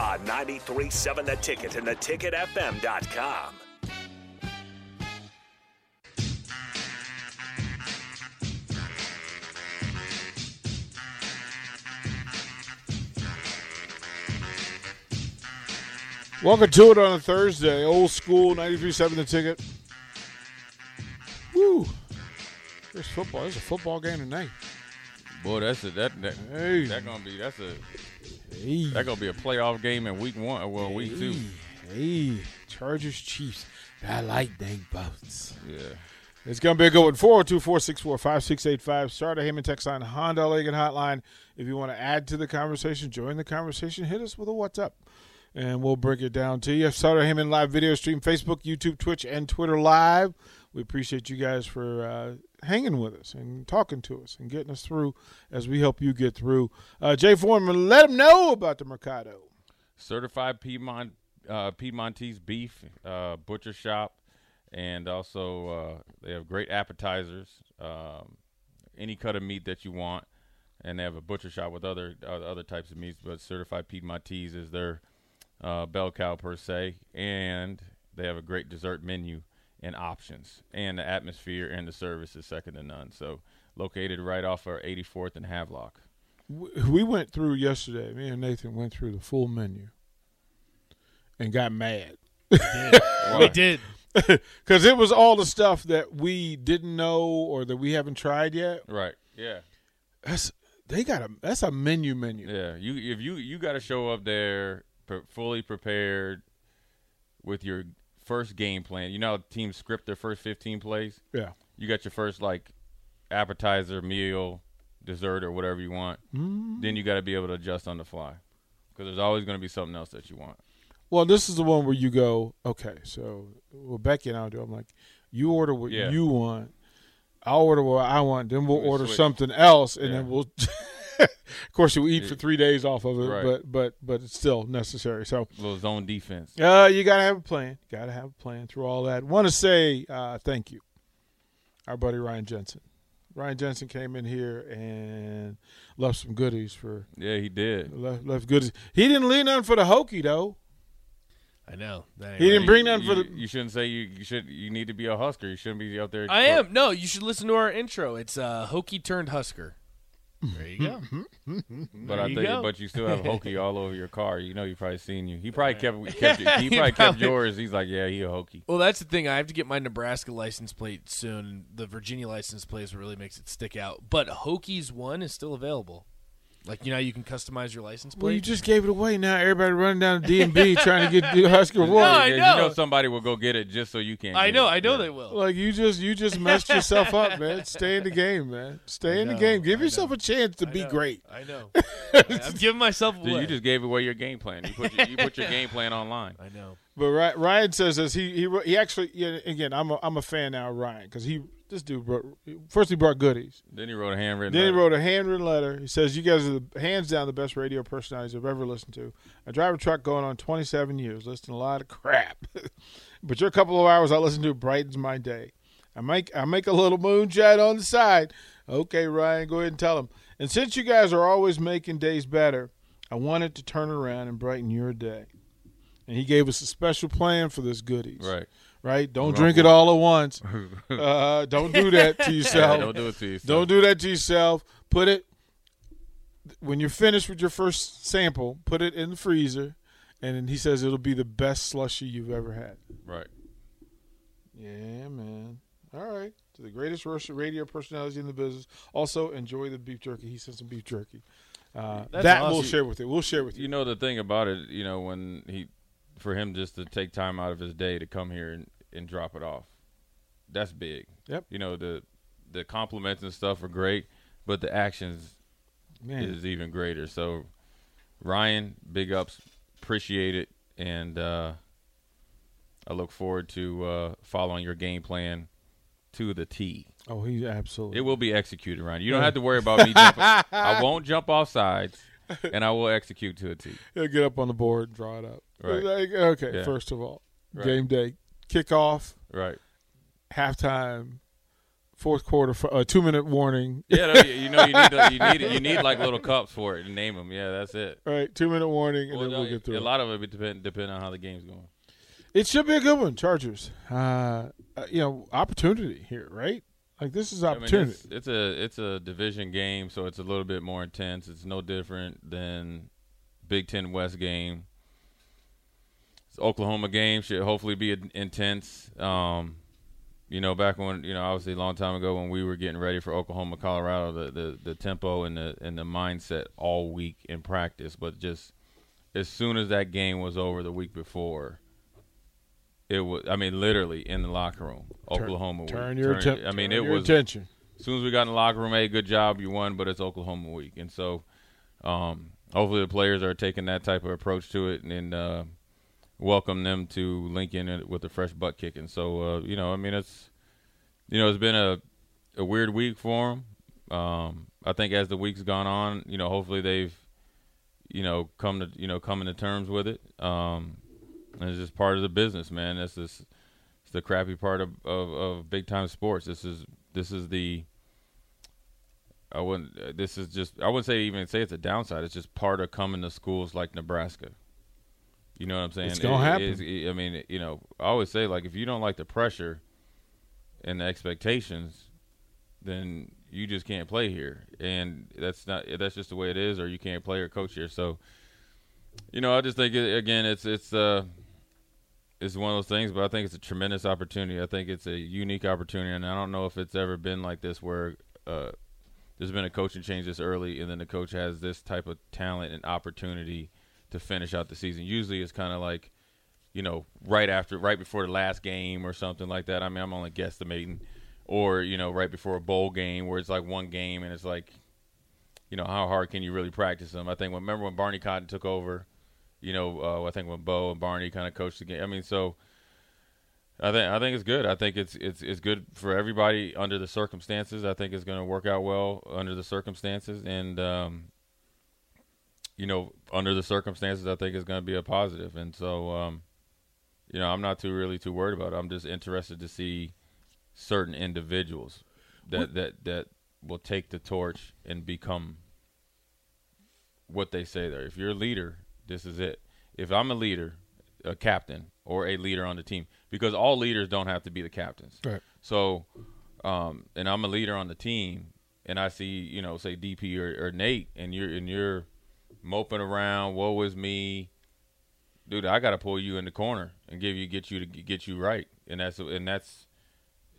On 93.7 The Ticket and theticketfm.com. Welcome to it on a Thursday. Old school 93.7 The Ticket. Woo. There's football. There's a football game tonight. Boy, that's a that that, Hey. that gonna be that's a Hey. that gonna be a playoff game in week one. Well, week two. Hey. Chargers Chiefs. I like dang boats. Yeah. It's going to be a good one. 402 464 5685. Starter Heyman text line, Honda Legan Hotline. If you want to add to the conversation, join the conversation, hit us with a what's up, and we'll break it down to you. Starter Heyman live video stream, Facebook, YouTube, Twitch, and Twitter live. We appreciate you guys for uh, hanging with us and talking to us and getting us through as we help you get through. Uh, Jay Foreman, let them know about the Mercado. Certified Piedmont uh, Piedmontese beef uh, butcher shop, and also uh, they have great appetizers. Um, any cut of meat that you want, and they have a butcher shop with other uh, other types of meats. But Certified Piedmontese is their bell cow per se, and they have a great dessert menu and options, and the atmosphere and the service is second to none. So located right off our 84th and Havelock. we we went through yesterday. Me and Nathan went through the full menu and got mad Why? did. because it was all the stuff that we didn't know or that we haven't tried yet. Right. Yeah. That's they got a that's a menu menu. Yeah, you if you you got to show up there pre- fully prepared with your first game plan. You know, how teams script their first fifteen plays. Yeah. You got your first like appetizer, meal, dessert, or whatever you want. Mm-hmm. Then you got to be able to adjust on the fly because there's always going to be something else that you want. Well, this is the one where you go, okay, so what Becky and I do, I'm like, you order what Yeah. you want, I'll order what I want, then we'll We'll order switch. something else, and Yeah. then we'll. of course, you'll eat for three days off of it, Right. but but but it's still necessary. So little zone defense. Uh, you gotta have a plan. Gotta have a plan through all that. Want to say uh, thank you, our buddy Ryan Jensen. Ryan Jensen came in here and left some goodies for Yeah, he did. left, left goodies. He didn't leave none for the Hokie though. I know. He didn't bring none You, for the. you shouldn't say you, you should. You need to be a Husker. You shouldn't be out there. I am. No, you should listen to our intro. It's uh, Hokie turned Husker. There you go. Mm-hmm. Mm-hmm. But There I you think, but you still have Hokie all over your car. You know, he probably seen you. He probably kept, kept Yeah, he he probably kept probably- yours. He's like, yeah, he a Hokie. Well, that's the thing. I have to get my Nebraska license plate soon. The Virginia license plate is what really makes it stick out. But Hokies one is still available. Like you know, you can customize your license plate. Well, you just gave it away. Now everybody running down to DMV trying to get the Husker No, I know. You know somebody will go get it just so you can't. I know. it. I know Yeah. they will. Like you just you just messed yourself up, man. Stay in the game, man. Stay in the game. Give I yourself know. a chance to I be know. great. I know. I'm giving myself Dude, you just gave away your game plan. You put your, you put your game plan online. I know. But Ryan says this. He he he actually yeah, again. I'm a I'm a fan now of Ryan because he this dude brought, first he brought goodies. Then he wrote a handwritten. Then he letter. wrote a handwritten letter. He says, "You guys are the, hands down the best radio personalities I've ever listened to. I drive a truck going on 27 years, listening to a lot of crap, but your couple of hours I listen to brightens my day. I make I make a little moonshine on the side. Okay, Ryan, go ahead and tell him. And since you guys are always making days better, I wanted to turn around and brighten your day. And he gave us a special plan for this goodies. Right. Right? Don't drink it all at once. Uh, don't do that to Yeah, yourself. don't do it to yourself. Don't do that to yourself. Put it when you're finished with your first sample. Put it in the freezer, and then he says it'll be the best slushy you've ever had. Right. Yeah, man. All right, to the greatest radio personality in the business. Also, enjoy the beef jerky. He sent some beef jerky. Uh, that we'll share with you. We'll share with you. You know the thing about it, you know, when he, for him just to take time out of his day to come here and, and drop it off, that's big. Yep. You know the the compliments and stuff are great, but the actions Man, is even greater. So, Ryan, big ups, appreciate it. and uh, I look forward to uh, following your game plan to the T. Oh, he absolutely. It will be executed, Ryan. You don't have to worry about me. jumping. I won't jump off sides, and I will execute to a T. He'll get up on the board and draw it up. Right. Like, okay, Yeah. first of all, Right. game day, kickoff, Right. halftime, fourth quarter, f- uh, two minute warning. Yeah, no, you you know you need you need you need like little cups for it and name them. Yeah, that's it. All right, two minute warning, and Well, then we'll get through. a lot of it depend depend on how the game's going. It should be a good one, Chargers. Uh, uh, you know, opportunity here, right? Like this is I mean, opportunity. it's, it's a it's a division game, so it's a little bit more intense. It's no different than Big Ten West game. Oklahoma game should hopefully be intense. Um, you know, back when you know, obviously a long time ago when we were getting ready for Oklahoma, Colorado, the the, the tempo and the and the mindset all week in practice, but just as soon as that game was over the week before, it was. I mean, literally in the locker room, Turn- Oklahoma. week. turn your Turn- atten- I mean, it was attention. as soon as we got in the locker room, hey, good job, you won, but it's Oklahoma week, and so um, hopefully the players are taking that type of approach to it and, and uh, welcome them to Lincoln with a fresh butt kicking. So uh, you know, I mean, it's you know, it's been a a weird week for them. Um, I think as the week's gone on, you know, hopefully they've you know come to you know coming to terms with it. Um, and it's just part of the business, man. That's this is it's the crappy part of, of, of big time sports. This is this is the I wouldn't. This is just. I wouldn't say even say it's a downside. It's just part of coming to schools like Nebraska. You know what I'm saying? It's gonna It- happen. it's- I mean, you know, I always say like if you don't like the pressure and the expectations, then you just can't play here, and that's not. That's just the way it is, or you can't play or coach here. So, you know, I just think again, it's it's uh, it's one of those things, but I think it's a tremendous opportunity. I think it's a unique opportunity, and I don't know if it's ever been like this where. Uh, there's been a coaching change this early, and then the coach has this type of talent and opportunity to finish out the season. Usually, it's kind of like, you know, right after, right before the last game or something like that. I mean, I'm only guesstimating, or you know, right before a bowl game where it's like one game and it's like, you know, how hard can you really practice them? I think. When, remember when Barney Cotton took over? You know, uh, I think when Bo and Barney kind of coached the game. I mean, so. I think I think it's good. I think it's it's it's good for everybody under the circumstances. I think it's going to work out well under the circumstances, and um, you know, under the circumstances, I think it's going to be a positive. And so, um, you know, I'm not too really too worried about it. I'm just interested to see certain individuals that that that will take the torch and become what they say there. If you're a leader, this is it. If I'm a leader, a captain or a leader on the team, because all leaders don't have to be the captains. Right. So, um, and I'm a leader on the team, and I see, you know, say DP or, or Nate, and you're and you're moping around, woe is me, dude. I got to pull you in the corner and give you get you to get you right, and that's and that's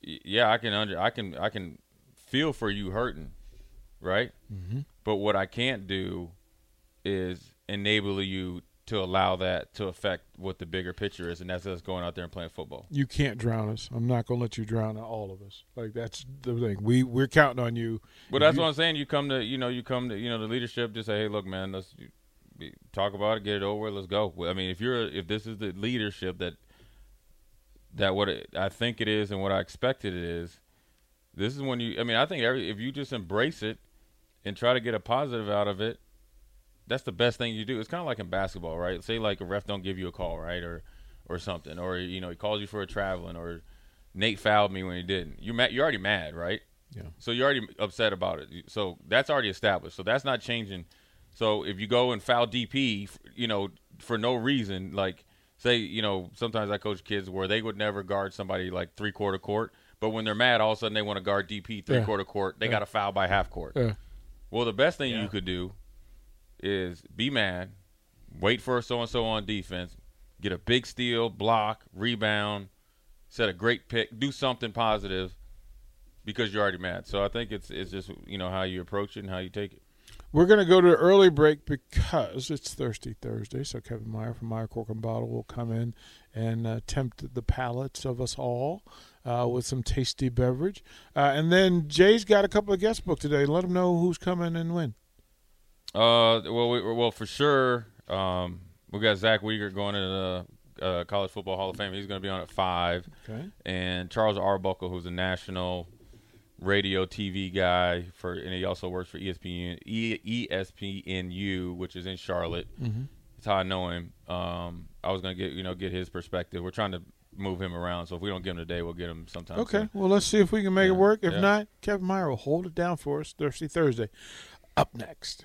yeah. I can under I can I can feel for you hurting, right? Mm-hmm. But what I can't do is enable you to allow that to affect what the bigger picture is, and that's us going out there and playing football. You can't drown us. I'm not going to let you drown all of us. Like that's the thing. We we're counting on you. But that's what I'm saying. You come to, you know, you come to, you know, the leadership. Just say, hey, look, man, let's be- talk about it, get it over, let's go. I mean, if you're, if this is the leadership that, that what it, I think it is and what I expected it is, this is when you. I mean, I think every if you just embrace it and try to get a positive out of it, that's the best thing you do. It's kind of like in basketball, right? Say like a ref don't give you a call, right, or or something, or you know he calls you for a traveling, or Nate fouled me when he didn't. You're mad? You're already mad, right? Yeah. So you're already upset about it. So that's already established. So that's not changing. So if you go and foul DP, you know, for no reason, like say, you know, sometimes I coach kids where they would never guard somebody like three quarter court, but when they're mad, all of a sudden they want to guard DP three Yeah. quarter court. They got to foul by half court. Yeah. Well, the best thing you could do is be mad, wait for so and so on defense, get a big steal, block, rebound, set a great pick, do something positive because you're already mad. So I think it's it's just you know how you approach it and how you take it. We're going to go to an early break because it's Thirsty Thursday. So Kevin Meyer from Meyer Cork and Bottle will come in and uh, tempt the palates of us all uh, with some tasty beverage. Uh, and then Jay's got a couple of guests booked today. Let them know who's coming and when. Uh, well, we, well for sure. Um, we got Zach Wiegert going to the uh, College Football Hall of Fame. He's going to be on at five. Okay. And Charles Arbuckle, who's a national radio TV guy for, and he also works for ESPN e, ESPNU, which is in Charlotte. Mm-hmm. That's how I know him. Um, I was going to get you know get his perspective. We're trying to move him around, so if we don't get him today, we'll get him sometime. Okay. soon. Well, let's see if we can make Yeah, it work. If yeah. not, Kevin Meyer will hold it down for us Thursday, Thursday. Up next.